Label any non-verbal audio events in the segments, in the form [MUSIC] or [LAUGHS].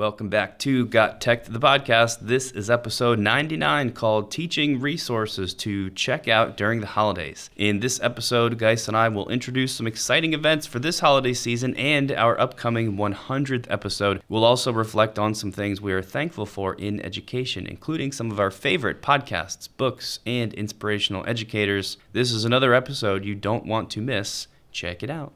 Welcome back to Got Tech, the podcast. This is episode 99 called Teaching Resources to Check Out During the Holidays. In this episode, Geis and I will introduce some exciting events for this holiday season and our upcoming 100th episode. We'll also reflect on some things we are thankful for in education, including some of our favorite podcasts, books, and inspirational educators. This is another episode you don't want to miss. Check it out.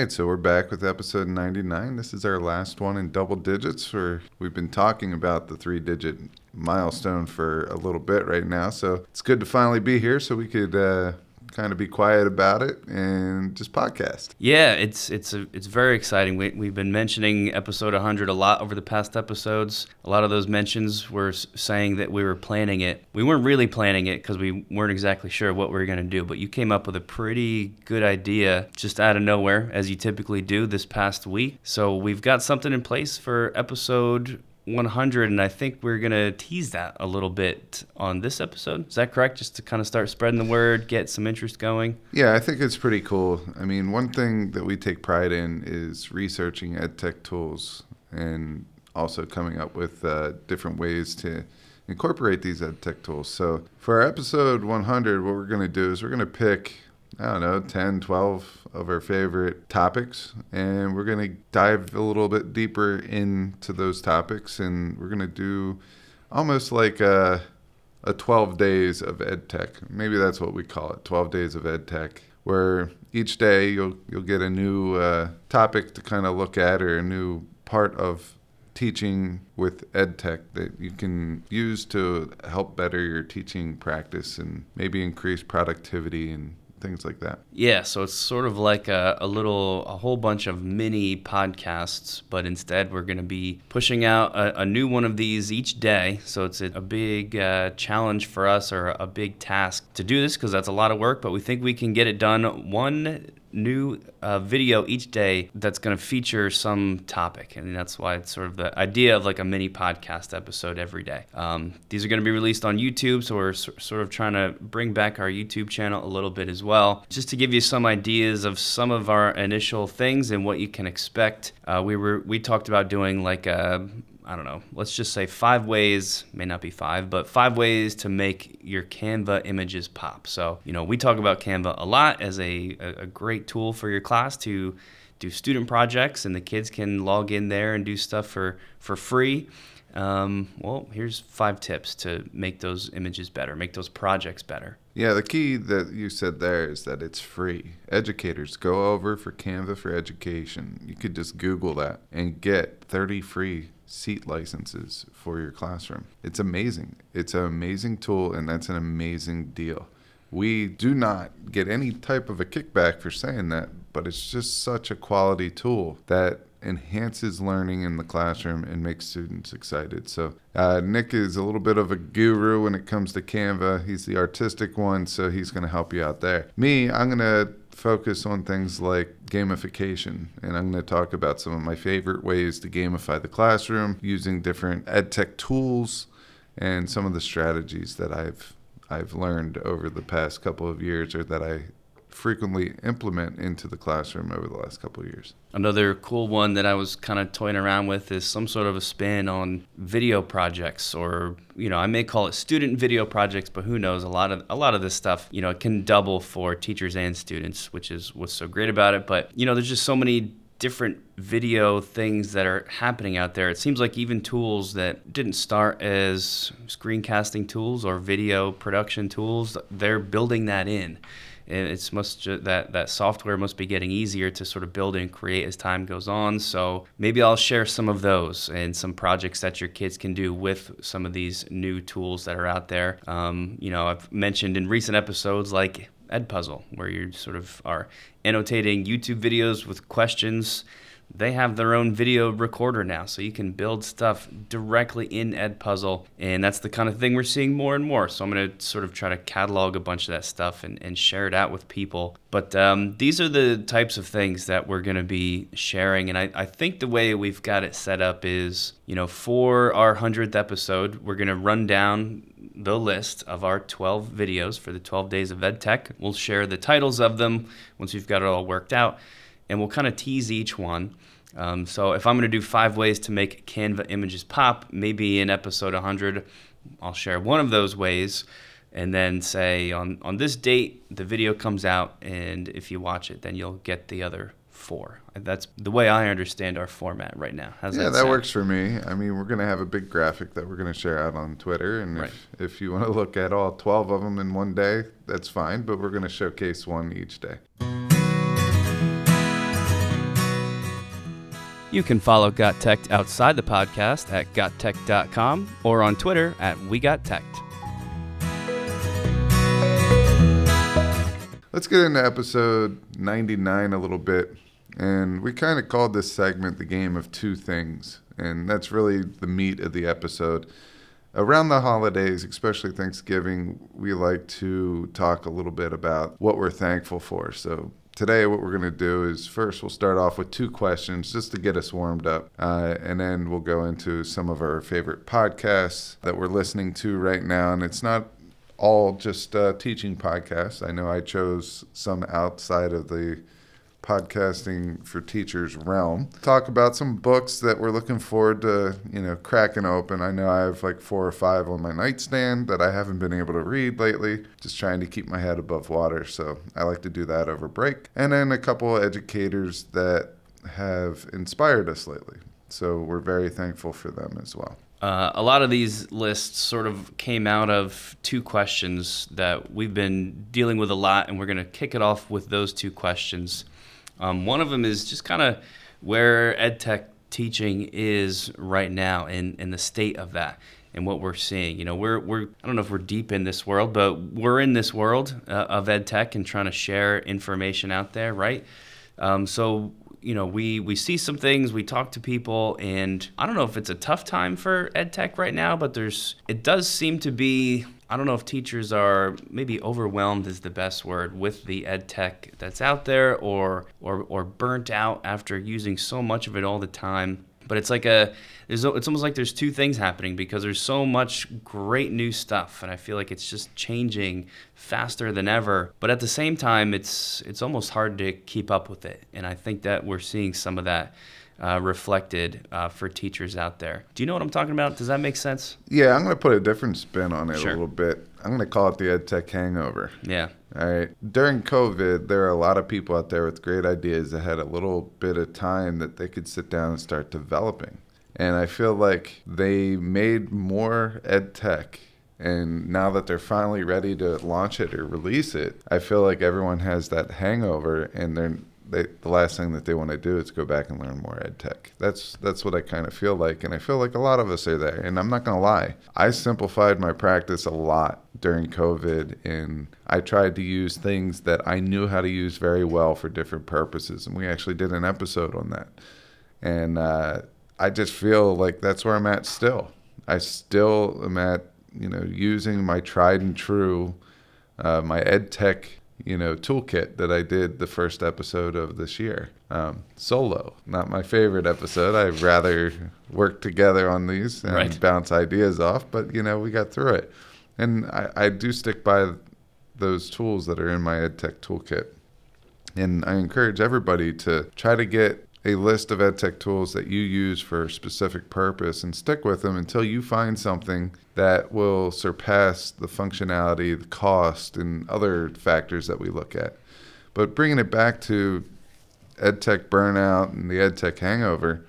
Right, so we're back with episode 99. This is our last one in double digits. We've been talking about the three digit milestone for a little bit right now. So it's good to finally be here so we could uh, kind of be quiet about it and just podcast. Yeah, it's it's a, it's very exciting. We, we've been mentioning episode 100 a lot over the past episodes. A lot of those mentions were saying that we were planning it. We weren't really planning it because we weren't exactly sure what we were going to do, but you came up with a pretty good idea just out of nowhere, as you typically do this past week. So we've got something in place for episode 100, and I think we're to tease that a little bit on this episode. Is that correct? Just to kind of start spreading the word, get some interest going? Yeah, I think it's pretty cool. I mean, one thing that we take pride in is researching ed tech tools and also coming up with uh, different ways to incorporate these ed tech tools. So for our episode 100, what we're to do is we're to pick, I don't know, 10, 12 of our favorite topics, and we're going to dive a little bit deeper into those topics, and we're going to do almost like a a 12 days of ed tech. Maybe that's what we call it, 12 days of ed tech, where each day you'll you'll get a new uh, topic to kind of look at or a new part of teaching with ed tech that you can use to help better your teaching practice and maybe increase productivity and things like that. Yeah, so it's sort of like a, a little, a whole bunch of mini podcasts, but instead we're going to be pushing out a, a new one of these each day. So it's a, a big uh, challenge for us or a big task to do this because that's a lot of work, but we think we can get it done one new uh, video each day that's going to feature some topic and that's why it's sort of the idea of like a mini podcast episode every day. Um, these are going to be released on youtube so we're sort of trying to bring back our youtube channel a little bit as well. Just to give you some ideas of some of our initial things and what you can expect uh, we were we talked about doing like a I don't know, let's just say five ways, may not be five, but five ways to make your Canva images pop. So, you know, we talk about Canva a lot as a, a, great tool for your class to do student projects, and the kids can log in there and do stuff for, for free. Um, well, here's five tips to make those images better, make those projects better. Yeah, the key that you said there is that it's free. Educators, go over for Canva for Education. You could just Google that and get 30 free seat licenses for your classroom. It's amazing. It's an amazing tool, and that's an amazing deal. We do not get any type of a kickback for saying that, but it's just such a quality tool that enhances learning in the classroom and makes students excited. So, uh, Nick is a little bit of a guru when it comes to Canva. He's the artistic one, so he's going to help you out there. Me, I'm going to focus on things like gamification, and I'm going to talk about some of my favorite ways to gamify the classroom using different ed tech tools and some of the strategies that I've I've learned over the past couple of years or that I frequently implement into the classroom over the last couple of years. Another cool one that I was kind of toying around with is some sort of a spin on video projects or you know, I may call it student video projects, but who knows, a lot of a lot of this stuff, you know, can double for teachers and students, which is what's so great about it, but you know, there's just so many different video things that are happening out there. It seems like even tools that didn't start as screencasting tools or video production tools, they're building that in it's must ju- that that software must be getting easier to sort of build and create as time goes on. So maybe I'll share some of those and some projects that your kids can do with some of these new tools that are out there. Um, you know, I've mentioned in recent episodes like Edpuzzle, where you sort of are annotating YouTube videos with questions they have their own video recorder now, so you can build stuff directly in Edpuzzle, and that's the kind of thing we're seeing more and more. So I'm going to sort of try to catalog a bunch of that stuff and, and share it out with people. But um, these are the types of things that we're going to be sharing, and I, I think the way we've got it set up is, you know, for our 100th episode, we're going to run down the list of our 12 videos for the 12 days of EdTech. We'll share the titles of them once we've got it all worked out and we'll kind of tease each one. Um, so if I'm going to do five ways to make Canva images pop, maybe in episode 100, I'll share one of those ways and then say on, on this date, the video comes out, and if you watch it, then you'll get the other four. That's the way I understand our format right now. How's yeah, that, that, works for me. I mean, we're going to have a big graphic that we're going to share out on Twitter. And Right. if, if you want to look at all 12 of them in one day, that's fine. But we're going to showcase one each day. You can follow Got Tech outside the podcast at gottech.com or on Twitter at We Got Tech. Let's get into episode 99 a little bit. And we kind of called this segment the game of two things. And that's really the meat of the episode. Around the holidays, especially Thanksgiving, we like to talk a little bit about what we're thankful for. So today, what we're going to do is first we'll start off with two questions just to get us warmed up. Uh, and then we'll go into some of our favorite podcasts that we're listening to right now. And it's not all just uh, teaching podcasts. I know I chose some outside of the podcasting for teachers realm. Talk about some books that we're looking forward to, you know, cracking open. I know I have like four or five on my nightstand that I haven't been able to read lately, just trying to keep my head above water. So I like to do that over break. And then a couple of educators that have inspired us lately. So we're very thankful for them as well. Uh, a lot of these lists sort of came out of two questions that we've been dealing with a lot, and we're going to kick it off with those two questions. Um, one of them is just kind of where EdTech teaching is right now and, and the state of that and what we're seeing. You know, we're, we're, I don't know if we're deep in this world, but we're in this world uh, of EdTech and trying to share information out there, right? Um, so you know, we we see some things, we talk to people, and I don't know if it's a tough time for ed tech right now, but there's it does seem to be. I don't know if teachers are maybe overwhelmed is the best word with the ed tech that's out there, or or or burnt out after using so much of it all the time. But it's like a it's almost like there's two things happening because there's so much great new stuff, and I feel like it's just changing faster than ever. But at the same time, it's it's almost hard to keep up with it, and I think that we're seeing some of that uh, reflected uh, for teachers out there. Do you know what I'm talking about? Does that make sense? Yeah, I'm going to put a different spin on it Sure. a little bit. I'm going to call it the EdTech hangover. Yeah. All right. During COVID, there are a lot of people out there with great ideas that had a little bit of time that they could sit down and start developing. And I feel like they made more ed tech. And now that they're finally ready to launch it or release it, I feel like everyone has that hangover and they're they, the last thing that they want to do is go back and learn more ed tech. That's that's what I kind of feel like, and I feel like a lot of us are there. And I'm not gonna lie, I simplified my practice a lot during COVID, and I tried to use things that I knew how to use very well for different purposes. And we actually did an episode on that. And uh, I just feel like that's where I'm at still. I still am at you know using my tried and true, uh, my ed tech you know toolkit that I did the first episode of this year. Um, solo, not my favorite episode. I'd rather work together on these and Right. bounce ideas off, but you know we got through it, and I, I do stick by those tools that are in my EdTech toolkit. And I encourage everybody to try to get a list of EdTech tools that you use for a specific purpose and stick with them until you find something that will surpass the functionality, the cost, and other factors that we look at. But bringing it back to EdTech burnout and the EdTech hangover,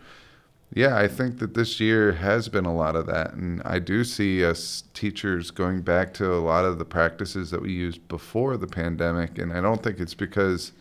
yeah, I think that this year has been a lot of that. And I do see us teachers going back to a lot of the practices that we used before the pandemic. And I don't think it's because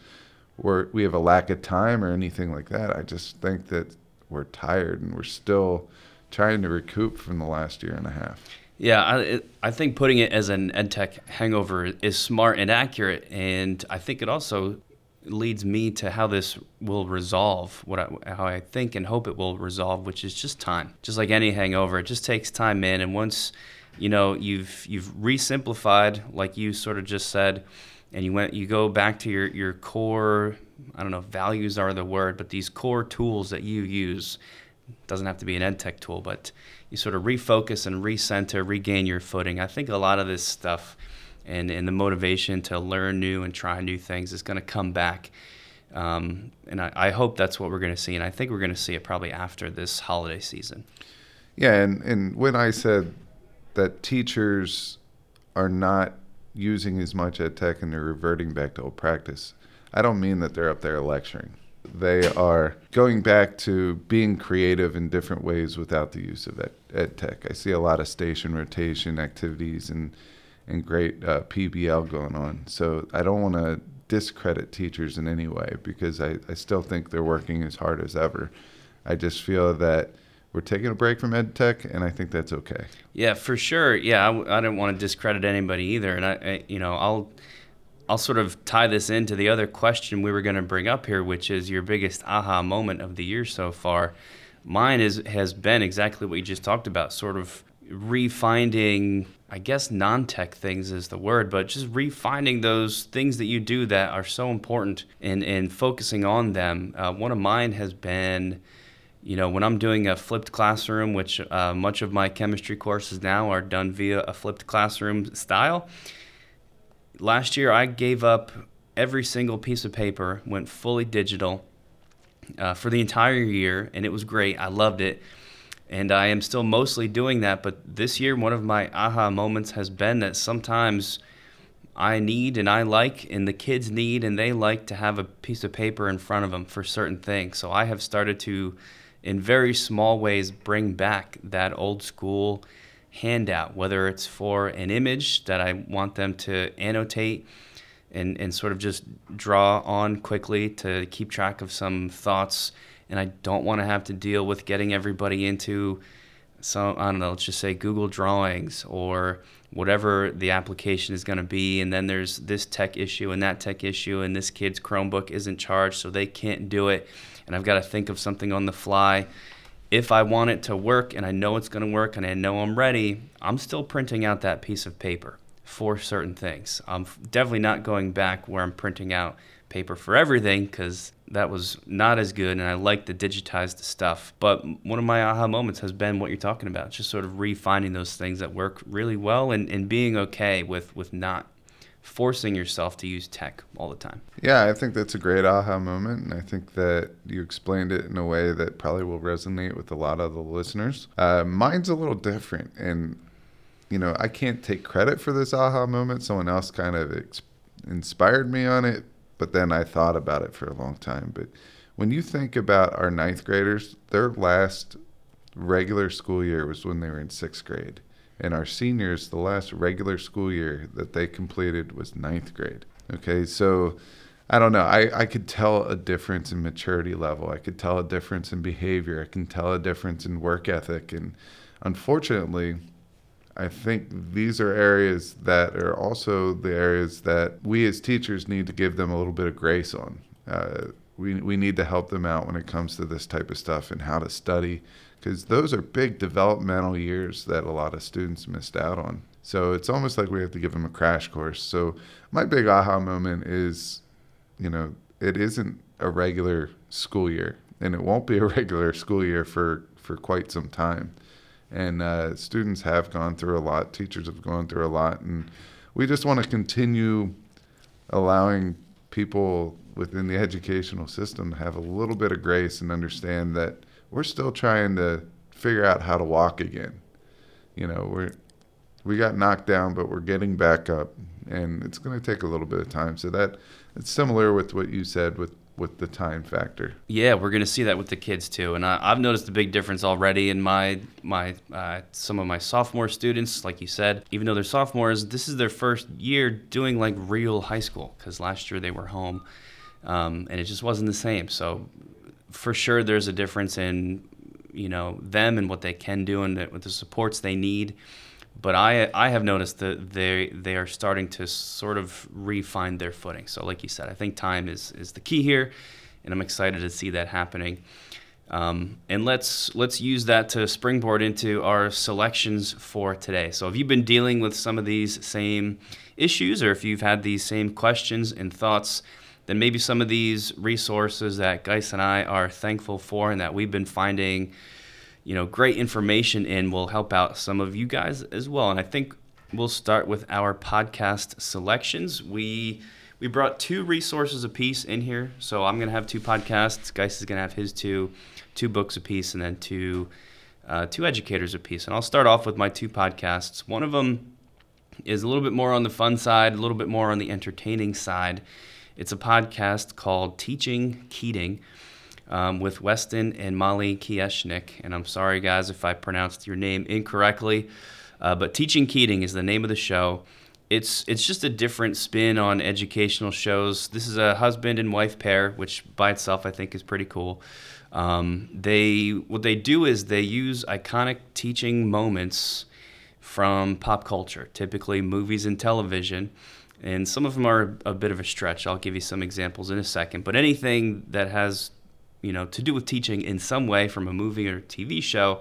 we're, we have a lack of time or anything like that. I just think that we're tired and we're still trying to recoup from the last year and a half. Yeah, I, I think putting it as an edtech hangover is smart and accurate, and I think it also leads me to how this will resolve what I, how I think and hope it will resolve, which is just time. Just like any hangover, it just takes time in, and once you know you've you've re-simplified, like you sort of just said, and you went you go back to your your core. I don't know values are the word, but these core tools that you use doesn't have to be an ed tech tool, but you sort of refocus and recenter, regain your footing. I think a lot of this stuff and, and the motivation to learn new and try new things is going to come back. Um, and I, I, hope that's what we're going to see. And I think we're going to see it probably after this holiday season. Yeah. And, and when I said that teachers are not using as much ed tech and they're reverting back to old practice, I don't mean that they're up there lecturing. They are going back to being creative in different ways without the use of ed, ed tech. I see a lot of station rotation activities and and great uh, PBL going on. So I don't want to discredit teachers in any way because I, I still think they're working as hard as ever. I just feel that we're taking a break from ed tech, and I think that's okay. Yeah, for sure. Yeah, I, I didn't want to discredit anybody either, and I, I, you know, I'll I'll sort of tie this into the other question we were going to bring up here, which is your biggest aha moment of the year so far. Mine is has been exactly what you just talked about, sort of refinding I guess non tech things is the word, but just refinding those things that you do that are so important and, and focusing on them. Uh, one of mine has been, you know, when I'm doing a flipped classroom, which uh, much of my chemistry courses now are done via a flipped classroom style. Last year, I gave up every single piece of paper, went fully digital uh, for the entire year, and it was great. I loved it and I am still mostly doing that. But this year, one of my aha moments has been that sometimes I need and I like, and the kids need and they like to have a piece of paper in front of them for certain things. So I have started to, in very small ways, bring back that old school handout, whether it's for an image that I want them to annotate. And, and sort of just draw on quickly to keep track of some thoughts and I don't want to have to deal with getting everybody into some I don't know, let's just say Google Drawings or whatever the application is going to be and then there's this tech issue and that tech issue and this kid's Chromebook isn't charged so they can't do it and I've got to think of something on the fly. If I want it to work and I know it's going to work and I know I'm ready, I'm still printing out that piece of paper for certain things. I'm definitely not going back where I'm printing out paper for everything because that was not as good and I like the digitized stuff. But one of my aha moments has been what you're talking about, just sort of refining those things that work really well and, and being okay with, with not forcing yourself to use tech all the time. Yeah, I think that's a great aha moment. And I think that you explained it in a way that probably will resonate with a lot of the listeners. Uh, mine's a little different. And, you know, I can't take credit for this aha moment. Someone else kind of ex- inspired me on it but then I thought about it for a long time. But when you think about our ninth graders, their last regular school year was when they were in sixth grade. And our seniors, the last regular school year that they completed was ninth grade. Okay, so I don't know. I, I could tell a difference in maturity level. I could tell a difference in behavior. I can tell a difference in work ethic. And unfortunately, I think these are areas that are also the areas that we as teachers need to give them a little bit of grace on. Uh, we, we need to help them out when it comes to this type of stuff and how to study, because those are big developmental years that a lot of students missed out on. So it's almost like we have to give them a crash course. So my big aha moment is, you know, it isn't a regular school year, and it won't be a [LAUGHS] regular school year for, for quite some time and uh, students have gone through a lot. Teachers have gone through a lot, and we just want to continue allowing people within the educational system have a little bit of grace and understand that we're still trying to figure out how to walk again. You know, we're we got knocked down, but we're getting back up, and it's going to take a little bit of time. So that it's similar with what you said with with the time factor. Yeah, we're going to see that with the kids too, and I, have noticed a big difference already in my my uh, some of my sophomore students. Like you said, even though they're sophomores, this is their first year doing like real high school because last year they were home, um, and it just wasn't the same. So for sure, there's a difference in you know them and what they can do and with the supports they need. But I I have noticed that they they are starting to sort of refine their footing. So like you said, I think time is is the key here, and I'm excited to see that happening. Um, and let's let's use that to springboard into our selections for today. So if you've been dealing with some of these same issues, or if you've had these same questions and thoughts, then maybe some of these resources that Geis and I are thankful for and that we've been finding, you know, great information in will help out some of you guys as well. And I think we'll start with our podcast selections. We we brought two resources apiece in here. So I'm gonna have two podcasts. Geis is gonna have his two two books apiece, and then two uh, two educators apiece. And I'll start off with my two podcasts. One of them is a little bit more on the fun side, a little bit more on the entertaining side. It's a podcast called Teaching Keating. Um, with Weston and Molly Kieschnick. And I'm sorry, guys, if I pronounced your name incorrectly. Uh, but Teaching Keating is the name of the show. It's it's just a different spin on educational shows. This is a husband and wife pair, which by itself I think is pretty cool. Um, they what they do is they use iconic teaching moments from pop culture, typically movies and television. And some of them are a bit of a stretch. I'll give you some examples in a second. But anything that has, you know, to do with teaching in some way from a movie or TV show,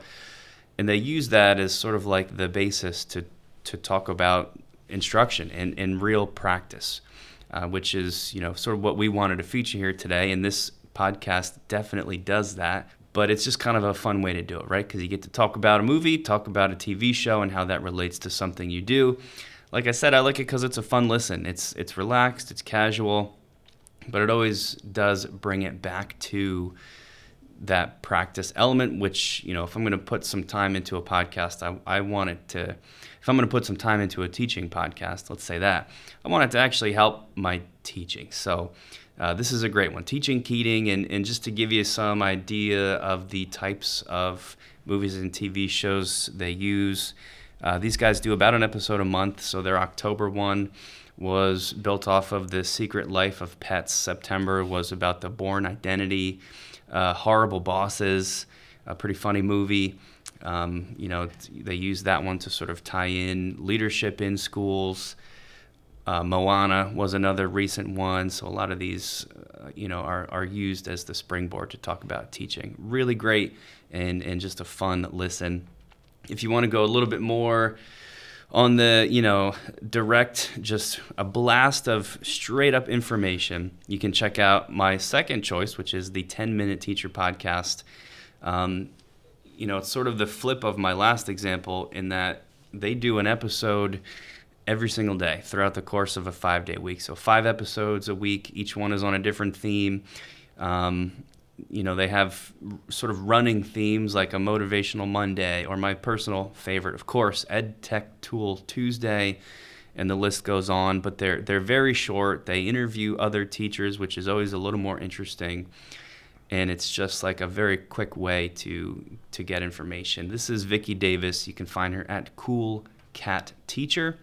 and they use that as sort of like the basis to to talk about instruction and, and real practice, uh, which is you know sort of what we wanted to feature here today. And this podcast definitely does that. But it's just kind of a fun way to do it, right? Because you get to talk about a movie, talk about a TV show, and how that relates to something you do. Like I said, I like it because it's a fun listen. It's it's relaxed, it's casual, but it always does bring it back to that practice element. Which you know, if I'm going to put some time into a podcast, I I want it to. If I'm going to put some time into a teaching podcast, let's say that, I want it to actually help my teaching. So uh, this is a great one. Teaching Keating, and, and just to give you some idea of the types of movies and TV shows they use, uh, these guys do about an episode a month. So their October one was built off of The Secret Life of Pets. September was about the Bourne Identity, uh, Horrible Bosses, a pretty funny movie. Um, you know, they use that one to sort of tie in leadership in schools. Uh, Moana was another recent one. So a lot of these, uh, you know, are, are used as the springboard to talk about teaching. Really great and, and just a fun listen. If you want to go a little bit more on the, you know, direct, just a blast of straight up information, you can check out my second choice, which is the 10 Minute Teacher Podcast. Um, you know, it's sort of the flip of my last example in that they do an episode every single day throughout the course of a five day week. So, five episodes a week, each one is on a different theme. Um, you know, they have sort of running themes like a motivational Monday, or my personal favorite, of course, Ed Tech Tool Tuesday, and the list goes on. But they're they're very short. They interview other teachers, which is always a little more interesting, and it's just like a very quick way to to get information. This is Vicki Davis. You can find her at Cool Cat Teacher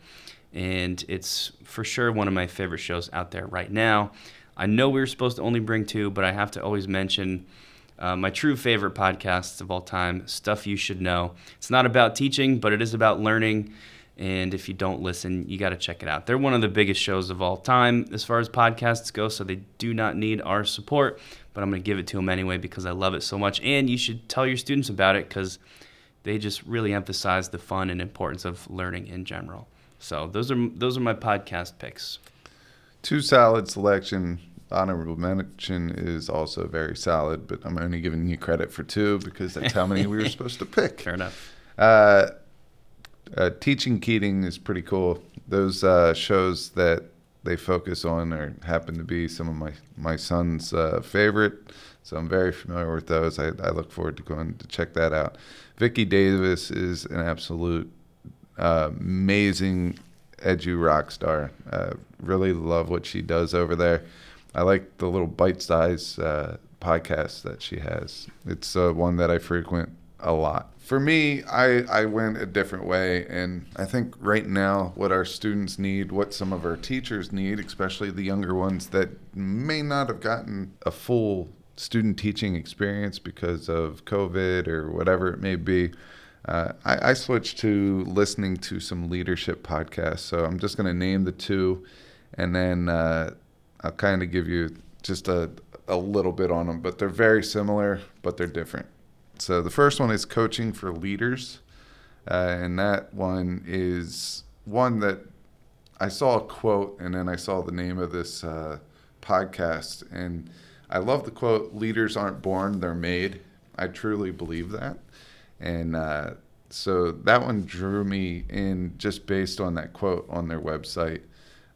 and it's for sure one of my favorite shows out there right now. I know we were supposed to only bring two, but I have to always mention uh, my true favorite podcasts of all time, Stuff You Should Know. It's not about teaching, but it is about learning. And if you don't listen, you got to check it out. They're one of the biggest shows of all time as far as podcasts go, so they do not need our support, but I'm going to give it to them anyway because I love it so much. And you should tell your students about it because they just really emphasize the fun and importance of learning in general. So those are those are my podcast picks. Two solid selection. Honorable mention is also very solid, but I'm only giving you credit for two because that's how many we were [LAUGHS] supposed to pick. Fair enough. Uh, uh, teaching Keating is pretty cool. Those uh, shows that they focus on or happen to be some of my my son's uh, favorite, so I'm very familiar with those. I, I look forward to going to check that out. Vicki Davis is an absolute uh, amazing edu rock star. Uh, really love what she does over there. I like the little bite size uh, podcast that she has. It's uh, one that I frequent a lot. For me, I, I went a different way, and I think right now, what our students need, what some of our teachers need, especially the younger ones that may not have gotten a full student teaching experience because of COVID or whatever it may be, Uh, I, I switched to listening to some leadership podcasts. So I'm just going to name the two, and then uh, I'll kind of give you just a, a little bit on them. But they're very similar, but they're different. So the first one is Coaching for Leaders. Uh, and that one is one that I saw a quote and then I saw the name of this uh, podcast. And I love the quote Leaders aren't born, they're made. I truly believe that. And uh, so that one drew me in just based on that quote on their website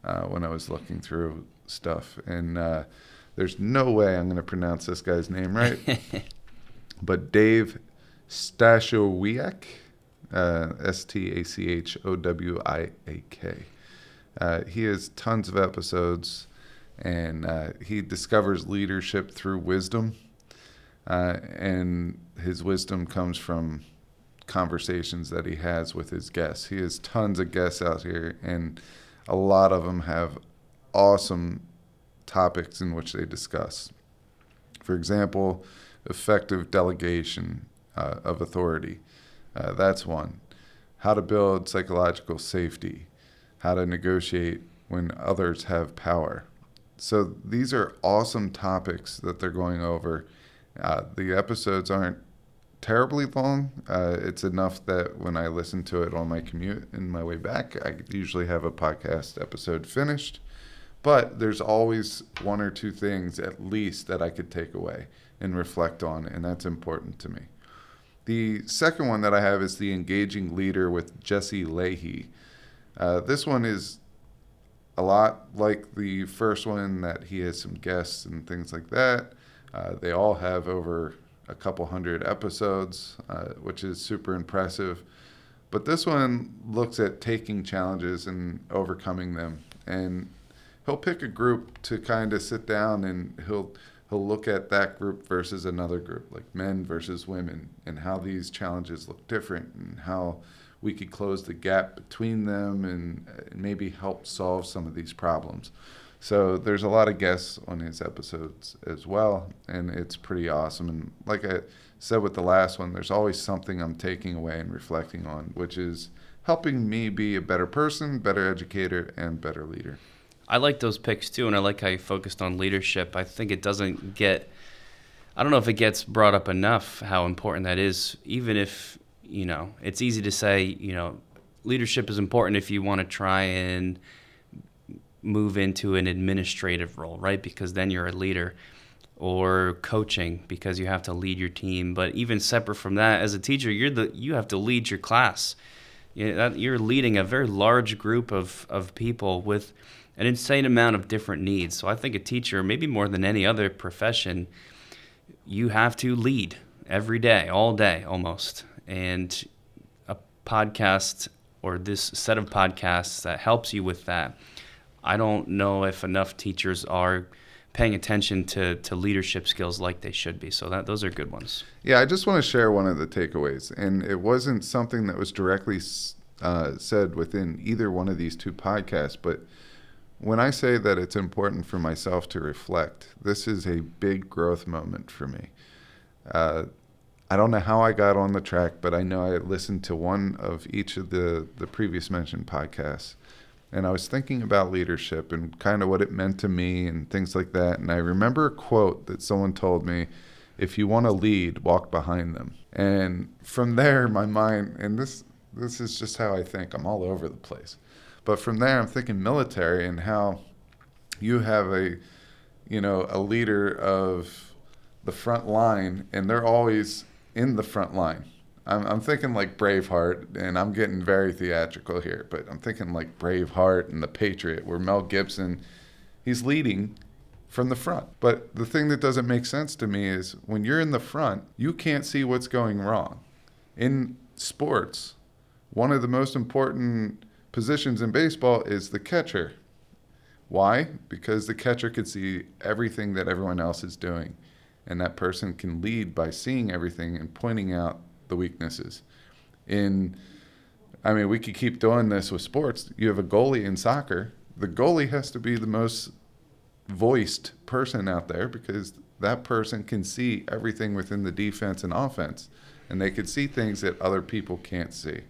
uh, when I was looking through stuff. And uh, there's no way I'm going to pronounce this guy's name right. [LAUGHS] but Dave Stachowiak uh, S T A C H O W I A K. Uh, he has tons of episodes, and uh, he discovers leadership through wisdom. Uh, and his wisdom comes from conversations that he has with his guests. He has tons of guests out here, and a lot of them have awesome topics in which they discuss. For example, effective delegation uh, of authority uh, that's one. How to build psychological safety, how to negotiate when others have power. So these are awesome topics that they're going over. Uh, the episodes aren't terribly long. Uh, it's enough that when I listen to it on my commute and my way back, I usually have a podcast episode finished. But there's always one or two things at least that I could take away and reflect on, and that's important to me. The second one that I have is The Engaging Leader with Jesse Lahey. Uh, this one is a lot like the first one, that he has some guests and things like that. Uh, they all have over a couple hundred episodes, uh, which is super impressive. But this one looks at taking challenges and overcoming them. And he'll pick a group to kind of sit down and he'll he'll look at that group versus another group, like men versus women, and how these challenges look different and how we could close the gap between them and maybe help solve some of these problems. So there's a lot of guests on his episodes as well, and it's pretty awesome. And like I said with the last one, there's always something I'm taking away and reflecting on, which is helping me be a better person, better educator, and better leader. I like those picks too, and I like how you focused on leadership. I think it doesn't get, I don't know if it gets brought up enough how important that is, even if, you know, it's easy to say, you know, leadership is important if you want to try and move into an administrative role, right? Because then you're a leader. Or coaching because you have to lead your team. But even separate from that, as a teacher, you're the you have to lead your class. You're leading a very large group of, of people with an insane amount of different needs. So I think a teacher, maybe more than any other profession, you have to lead every day, all day almost. And a podcast or this set of podcasts that helps you with that. I don't know if enough teachers are paying attention to, to leadership skills like they should be. So that those are good ones. Yeah, I just want to share one of the takeaways, and it wasn't something that was directly uh, said within either one of these two podcasts, but when I say that it's important for myself to reflect, this is a big growth moment for me. Uh, I don't know how I got on the track, but I know I listened to one of each of the, the previous mentioned podcasts. And I was thinking about leadership and kind of what it meant to me and things like that. And I remember a quote that someone told me if you want to lead, walk behind them. And from there, my mind, and this, this is just how I think, I'm all over the place. But from there, I'm thinking military and how you have a, you know, a leader of the front line, and they're always in the front line. I'm, I'm thinking like Braveheart, and I'm getting very theatrical here, but I'm thinking like Braveheart and The Patriot, where Mel Gibson, he's leading from the front. But the thing that doesn't make sense to me is when you're in the front, you can't see what's going wrong. In sports, one of the most important positions in baseball is the catcher. Why? Because the catcher can see everything that everyone else is doing. And that person can lead by seeing everything and pointing out the weaknesses. In, I mean, we could keep doing this with sports. You have a goalie in soccer. The goalie has to be the most voiced person out there because that person can see everything within the defense and offense. and they could see things that other people can't see.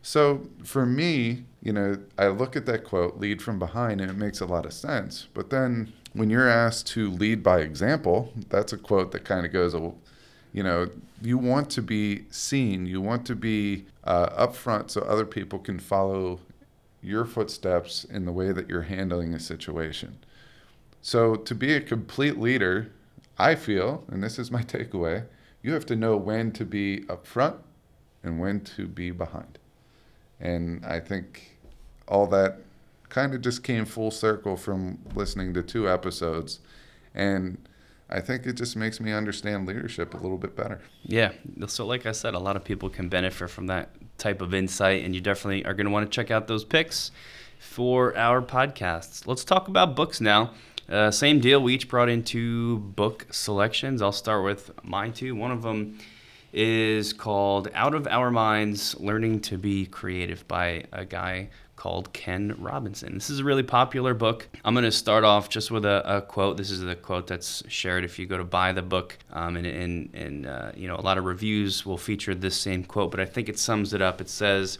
So for me, you know, I look at that quote, lead from behind, and it makes a lot of sense. But then when you're asked to lead by example, that's a quote that kind of goes, you know, you want to be seen, you want to be uh, upfront so other people can follow your footsteps in the way that you're handling a situation. So to be a complete leader, I feel, and this is my [LAUGHS] takeaway, you have to know when to be upfront and when to be behind. And I think all that kind of just came full circle from listening to two episodes. And I think it just makes me understand leadership a little bit better. Yeah. So, like I said, a lot of people can benefit from that type of insight, and you definitely are going to want to check out those picks for our podcasts. Let's talk about books now. Uh, same deal. We each brought in two book selections. I'll start with my two. One of them is called Out of Our Minds Learning to Be Creative by a guy called Ken Robinson. This is a really popular book. I'm going to start off just with a, a, quote. This is the quote that's shared if you go to buy the book, um, and, and, and uh, you know a lot of reviews will feature this same quote, but I think it sums it up. It says.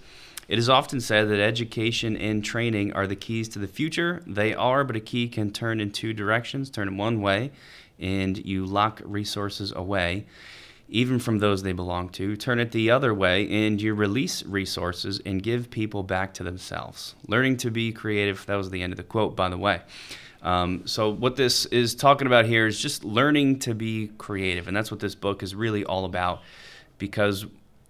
It is often said that education and training are the keys to the future. They are, but a key can turn in two directions turn in one way, and you lock resources away even from those they belong to. Turn it the other way, and you release resources and give people back to themselves. Learning to be creative, that was the end of the quote, by the way. Um, so, what this is talking about here is just learning to be creative. And that's what this book is really all about. Because,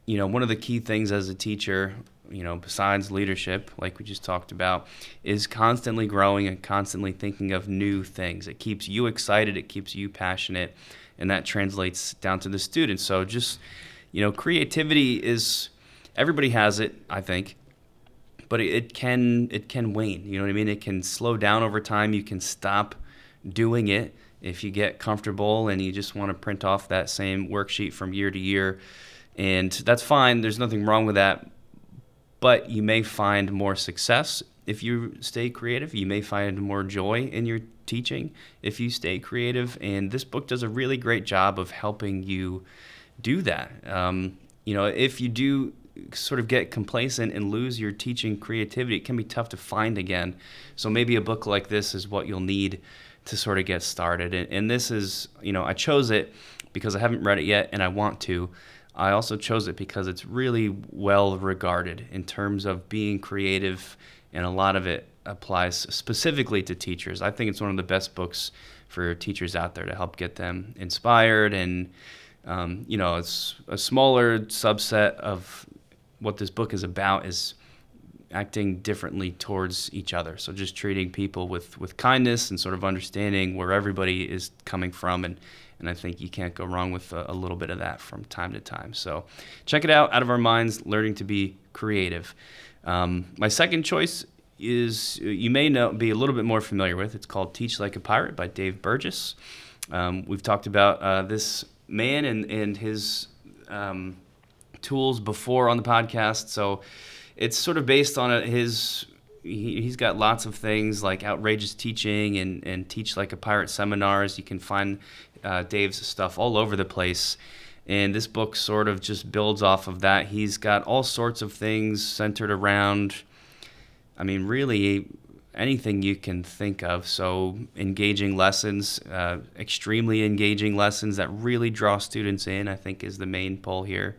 you know, one of the key things as a teacher, you know, besides leadership, like we just talked about, is constantly growing and constantly thinking of new things. It keeps you excited, it keeps you passionate and that translates down to the students. So just you know, creativity is everybody has it, I think, but it, it can it can wane. You know what I mean? It can slow down over time. You can stop doing it if you get comfortable and you just want to print off that same worksheet from year to year, and that's fine. There's nothing wrong with that. But you may find more success if you stay creative. You may find more joy in your teaching if you stay creative. And this book does a really great job of helping you do that. Um, you know, if you do sort of get complacent and lose your teaching creativity, it can be tough to find again. So maybe a book like this is what you'll need to sort of get started. And, and this is, you know, I chose it because I haven't read it yet and I want to. I also chose it because it's really well regarded in terms of being creative, and a lot of it applies specifically to teachers. I think it's one of the best books for teachers out there to help get them inspired. And, um, you know, it's a smaller subset of what this book is about is acting differently towards each other. So just treating people with, with kindness and sort of understanding where everybody is coming from. And, and I think you can't go wrong with a, a little bit of that from time to time. So check it out, Out of Our Minds, Learning to Be Creative. Um, my second choice is you may know be a little bit more familiar with. It's called Teach Like a Pirate by Dave Burgess. Um, we've talked about uh, this man and and his um, tools before on the podcast, so it's sort of based on his. He, he's got lots of things like outrageous teaching and, and teach like a pirate seminars. You can find uh, Dave's stuff all over the place. And this book sort of just builds off of that. He's got all sorts of things centered around I mean, really anything you can think of. So, engaging lessons, uh, extremely engaging lessons that really draw students in, I think, is the main pull here.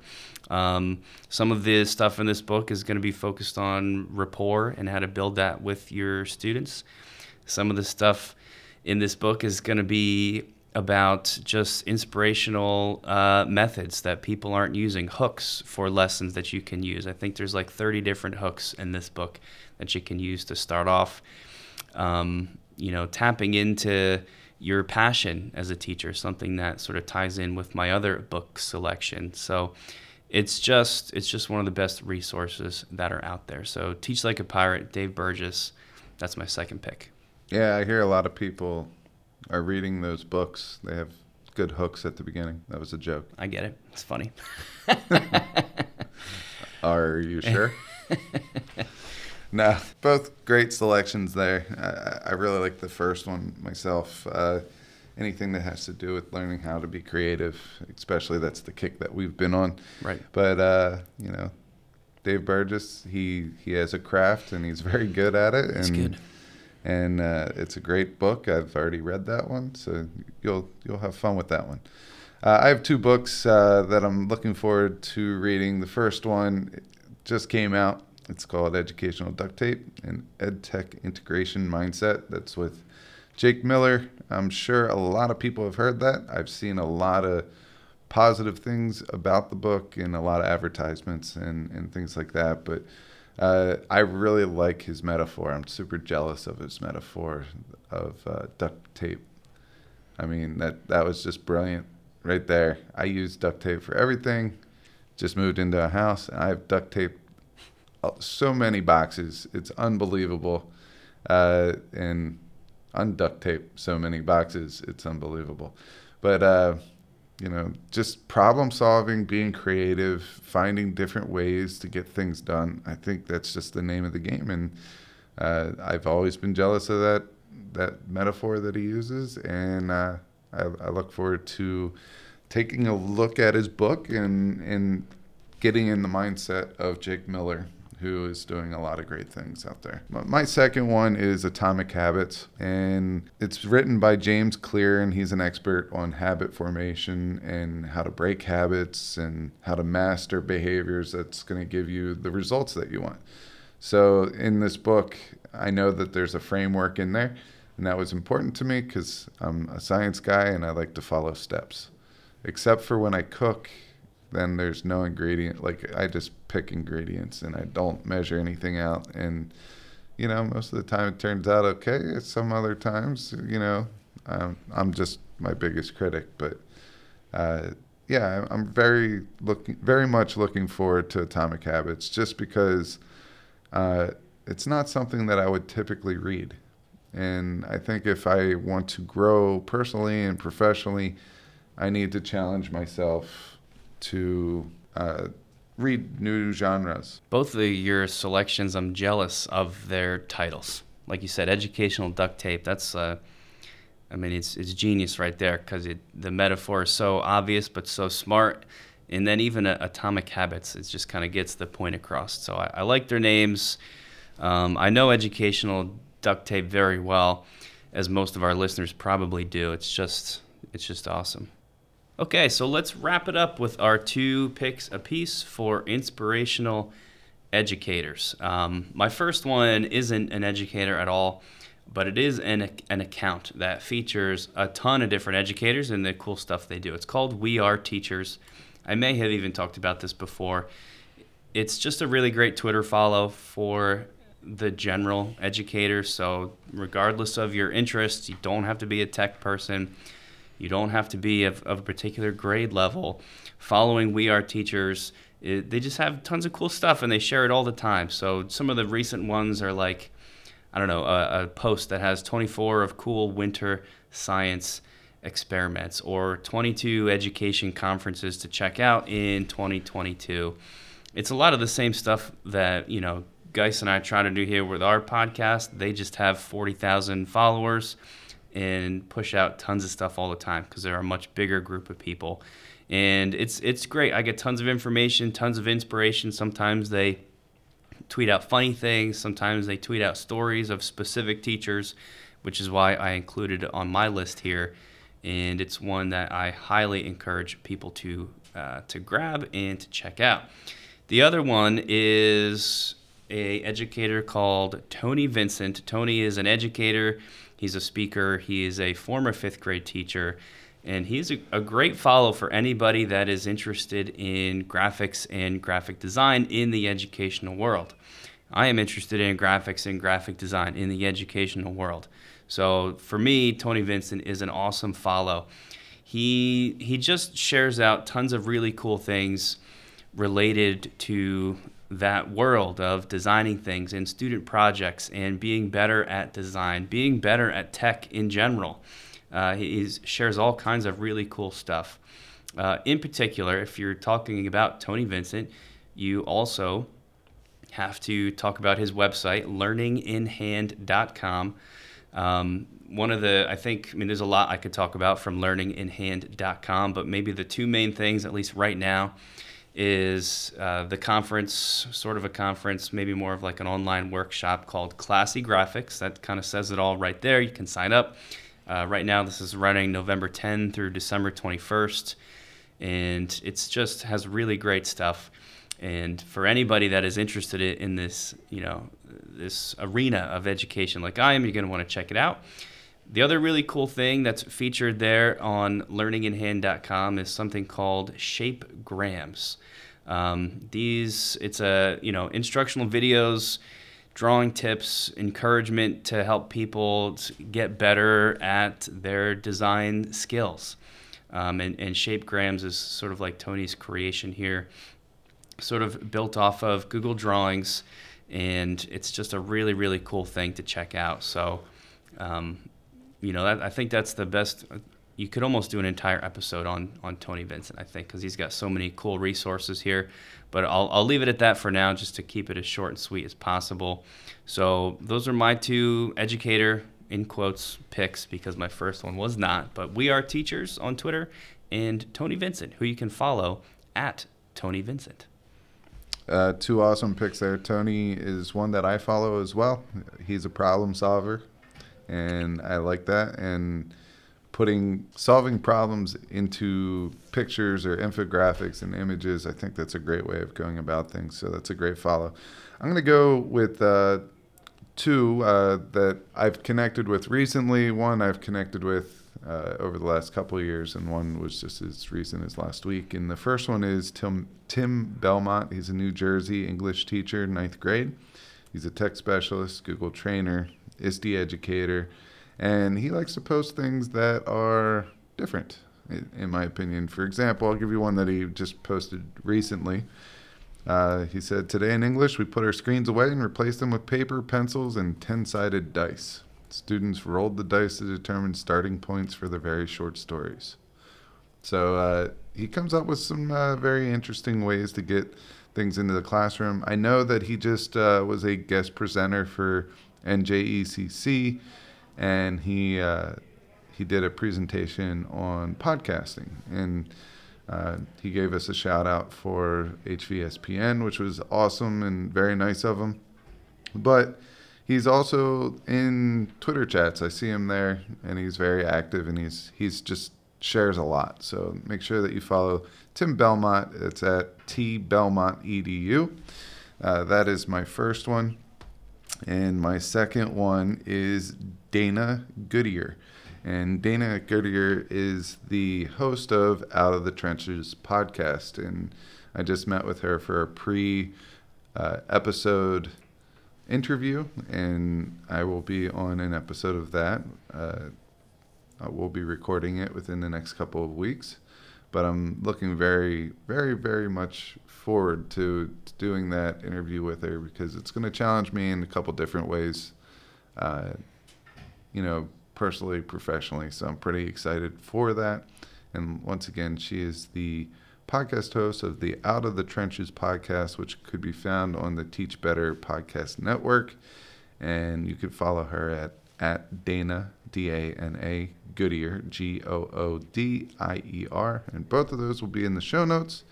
Um, some of the stuff in this book is going to be focused on rapport and how to build that with your students. Some of the stuff in this book is going to be about just inspirational uh, methods that people aren't using, hooks for lessons that you can use. I think there's like 30 different hooks in this book that you can use to start off. Um, you know, tapping into your passion as a teacher, something that sort of ties in with my other book selection. So it's just it's just one of the best resources that are out there. So Teach Like a Pirate, Dave Burgess, that's my second pick. Yeah, I hear a lot of people are reading those books. They have good hooks at the beginning. That was a joke. I get it. It's funny. [LAUGHS] are you sure? [LAUGHS] no, both great selections there. I, I, really like the first one myself. Uh, anything that has to do with learning how to be creative, especially that's the kick that we've been on. Right. But uh, you know, Dave Burgess, he he has a craft and he's very good at it. That's and, good. And uh, it's a great book. I've already read that one, so you'll you'll have fun with that one. Uh, I have two books uh, that I'm looking forward to reading. The first one just came out. It's called Educational Duct Tape and EdTech Integration Mindset. That's with Jake Miller. I'm sure a lot of people have heard that. I've seen a lot of positive things about the book and a lot of advertisements and, and things like that. But uh, I really like his metaphor. I'm super jealous of his metaphor of uh, duct tape. I mean, that, that was just brilliant right there. I use duct tape for everything. Just moved into a house and I have duct tape uh, so many boxes. It's unbelievable. Uh, and unduct tape so many boxes. It's unbelievable. But, uh, you know, just problem solving, being creative, finding different ways to get things done. I think that's just the name of the game. And uh, I've always been jealous of that that metaphor that he uses. And uh, I, I look forward to taking a look at his book and, and getting in the mindset of Jake Miller who is doing a lot of great things out there. My second one is Atomic Habits, and it's written by James Clear, and he's an expert on habit formation and how to break habits and how to master behaviors that's going to give you the results that you want. So, in this book, I know that there's a framework in there, and that was important to me because I'm a science guy and I like to follow steps. Except for when I cook then there's no ingredient. Like I just pick ingredients and I don't measure anything out. And you know, most of the time it turns out okay. Some other times, you know, I'm, I'm just my biggest critic. But uh, yeah, I'm very looking, very much looking forward to Atomic Habits, just because uh, it's not something that I would typically read. And I think if I want to grow personally and professionally, I need to challenge myself to uh, read new genres. Both of your selections, I'm jealous of their titles. Like you said, educational duct tape. That's, uh, I mean, it's it's genius right there because the metaphor is so obvious but so smart. And then even uh, Atomic Habits, it just kind of gets the point across. So I, I like their names. Um, I know educational duct tape very well, as most of our listeners probably do. It's just it's just awesome. Okay, so let's wrap it up with our two picks apiece for inspirational educators. Um, my first one isn't an educator at all, but it is an, an account that features a ton of different educators and the cool stuff they do. It's called We Are Teachers. I may have even talked about this before. It's just a really great Twitter follow for the general educator. So, regardless of your interests, you don't have to be a tech person you don't have to be of, of a particular grade level. Following We Are Teachers, it, they just have tons of cool stuff and they share it all the time. So some of the recent ones are like, I don't know, a, a post that has 24 of cool winter science experiments or 22 education conferences to check out in 2022. It's a lot of the same stuff that, you know, Geis and I try to do here with our podcast. They just have 40,000 followers and push out tons of stuff all the time because they're a much bigger group of people. And it's it's great. I get tons of information, tons of inspiration. Sometimes they tweet out funny things, sometimes they tweet out stories of specific teachers, which is why I included it on my list here. And it's one that I highly encourage people to uh, to grab and to check out. The other one is a educator called Tony Vincent. Tony is an educator He's a speaker. He is a former fifth grade teacher. And he's a, a great follow for anybody that is interested in graphics and graphic design in the educational world. I am interested in graphics and graphic design in the educational world. So for me, Tony Vincent is an awesome follow. He he just shares out tons of really cool things related to that world of designing things and student projects and being better at design, being better at tech in general. Uh, he shares all kinds of really cool stuff. Uh, in particular, if you're talking about Tony Vincent, you also have to talk about his website, learninginhand.com. Um, one of the, I think, I mean, there's a lot I could talk about from learninginhand.com, but maybe the two main things, at least right now, is uh, the conference, sort of a conference, maybe more of like an online workshop called Classy Graphics. That kind of says it all right there. You can sign up. Uh, right now, this is running November 10 through December 21st, and it's just has really great stuff. And for anybody that is interested in this, you know, this arena of education like I am, you're going to want to check it out. The other really cool thing that's featured there on learninginhand.com is something called Shapegrams. Um, these, it's a, you know, instructional videos, drawing tips, encouragement to help people get better at their design skills. Um, and, and Shapegrams is sort of like Tony's creation here, sort of built off of Google Drawings. And it's just a really, really cool thing to check out. So, um, you know, that, I think that's the best. You could almost do an entire episode on on Tony Vincent, I think, because he's got so many cool resources here. But I'll I'll leave it at that for now, just to keep it as short and sweet as possible. So those are my two educator in quotes picks because my first one was not. But we are teachers on Twitter, and Tony Vincent, who you can follow at Tony Vincent. Uh, two awesome picks there. Tony is one that I follow as well. He's a problem solver and I like that. And putting solving problems into pictures or infographics and images, I think that's a great way of going about things. So that's a great follow. I'm going to go with uh, two uh, that I've connected with recently. One I've connected with uh, over the last couple of years, and one was just as recent as last week. And the first one is Tim, Tim Belmont. He's a New Jersey English teacher, ninth grade. He's a tech specialist, Google trainer, ISTE educator, and he likes to post things that are different, in my opinion. For example, I'll give you one that he just posted recently. Uh, he said, Today in English, we put our screens away and replaced them with paper, pencils, and 10 sided dice. Students rolled the dice to determine starting points for their very short stories. So uh, he comes up with some uh, very interesting ways to get things into the classroom. I know that he just uh, was a guest presenter for NJECC, and he uh, he did a presentation on podcasting, and uh, he gave us a shout out for HVSPN, which was awesome and very nice of him. But he's also in Twitter chats. I see him there, and he's very active, and he's he's just shares a lot. So make sure that you follow Tim Belmont. It's at T Belmont Edu. Uh, that is my first one. And my second one is Dana Goodier. And Dana Goodier is the host of Out of the Trenches podcast. And I just met with her for a pre uh, episode interview, and I will be on an episode of that. Uh, we'll be recording it within the next couple of weeks. But I'm looking very, very, very much forward to, to doing that interview with her because it's going to challenge me in a couple different ways, uh, you know, personally, professionally. So I'm pretty excited for that. And once again, she is the podcast host of the Out of the Trenches podcast, which could be found on the Teach Better podcast network. And you can follow her at, at Dana, D A N A, Goodier, G O O D I E R. And both of those will be in the show notes.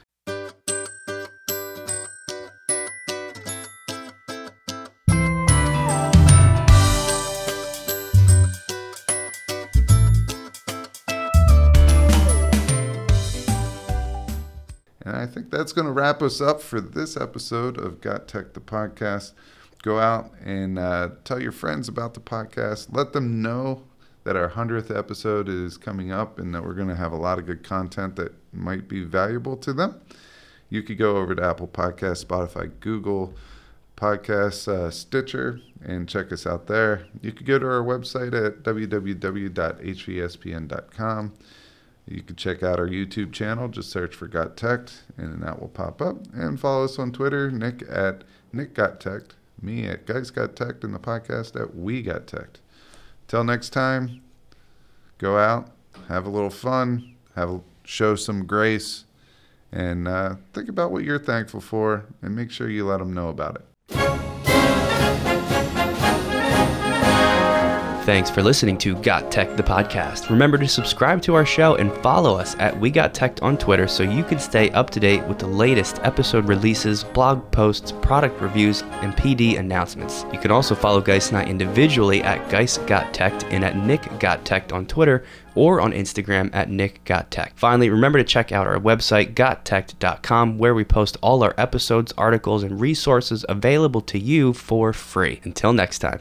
And I think that's going to wrap us up for this episode of Got Tech, the podcast. Go out and uh, tell your friends about the podcast. Let them know that our 100th episode is coming up and that we're going to have a lot of good content that might be valuable to them. You could go over to Apple Podcasts, Spotify, Google Podcasts, uh, Stitcher, and check us out there. You could go to our website at www.hvspn.com. You can check out our YouTube channel. Just search for Got Tech, and that will pop up. And follow us on Twitter, Nick at Nick Got Tech, me at Guys Got Tech, and the podcast at We Got Tech. Till next time, go out, have a little fun, have a, show some grace, and uh, think about what you're thankful for, and make sure you let them know about it. Thanks for listening to Got Tech, the podcast. Remember to subscribe to our show and follow us at We Got Tech on Twitter so you can stay up to date with the latest episode releases, blog posts, product reviews, and PD announcements. You can also follow Geist and I individually at Geist Got Tech and at Nick Got Tech on Twitter or on Instagram at Nick Got Tech. Finally, remember to check out our website, gottech.com, where we post all our episodes, articles, and resources available to you for free. Until next time.